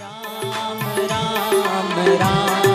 Ram Ram Ram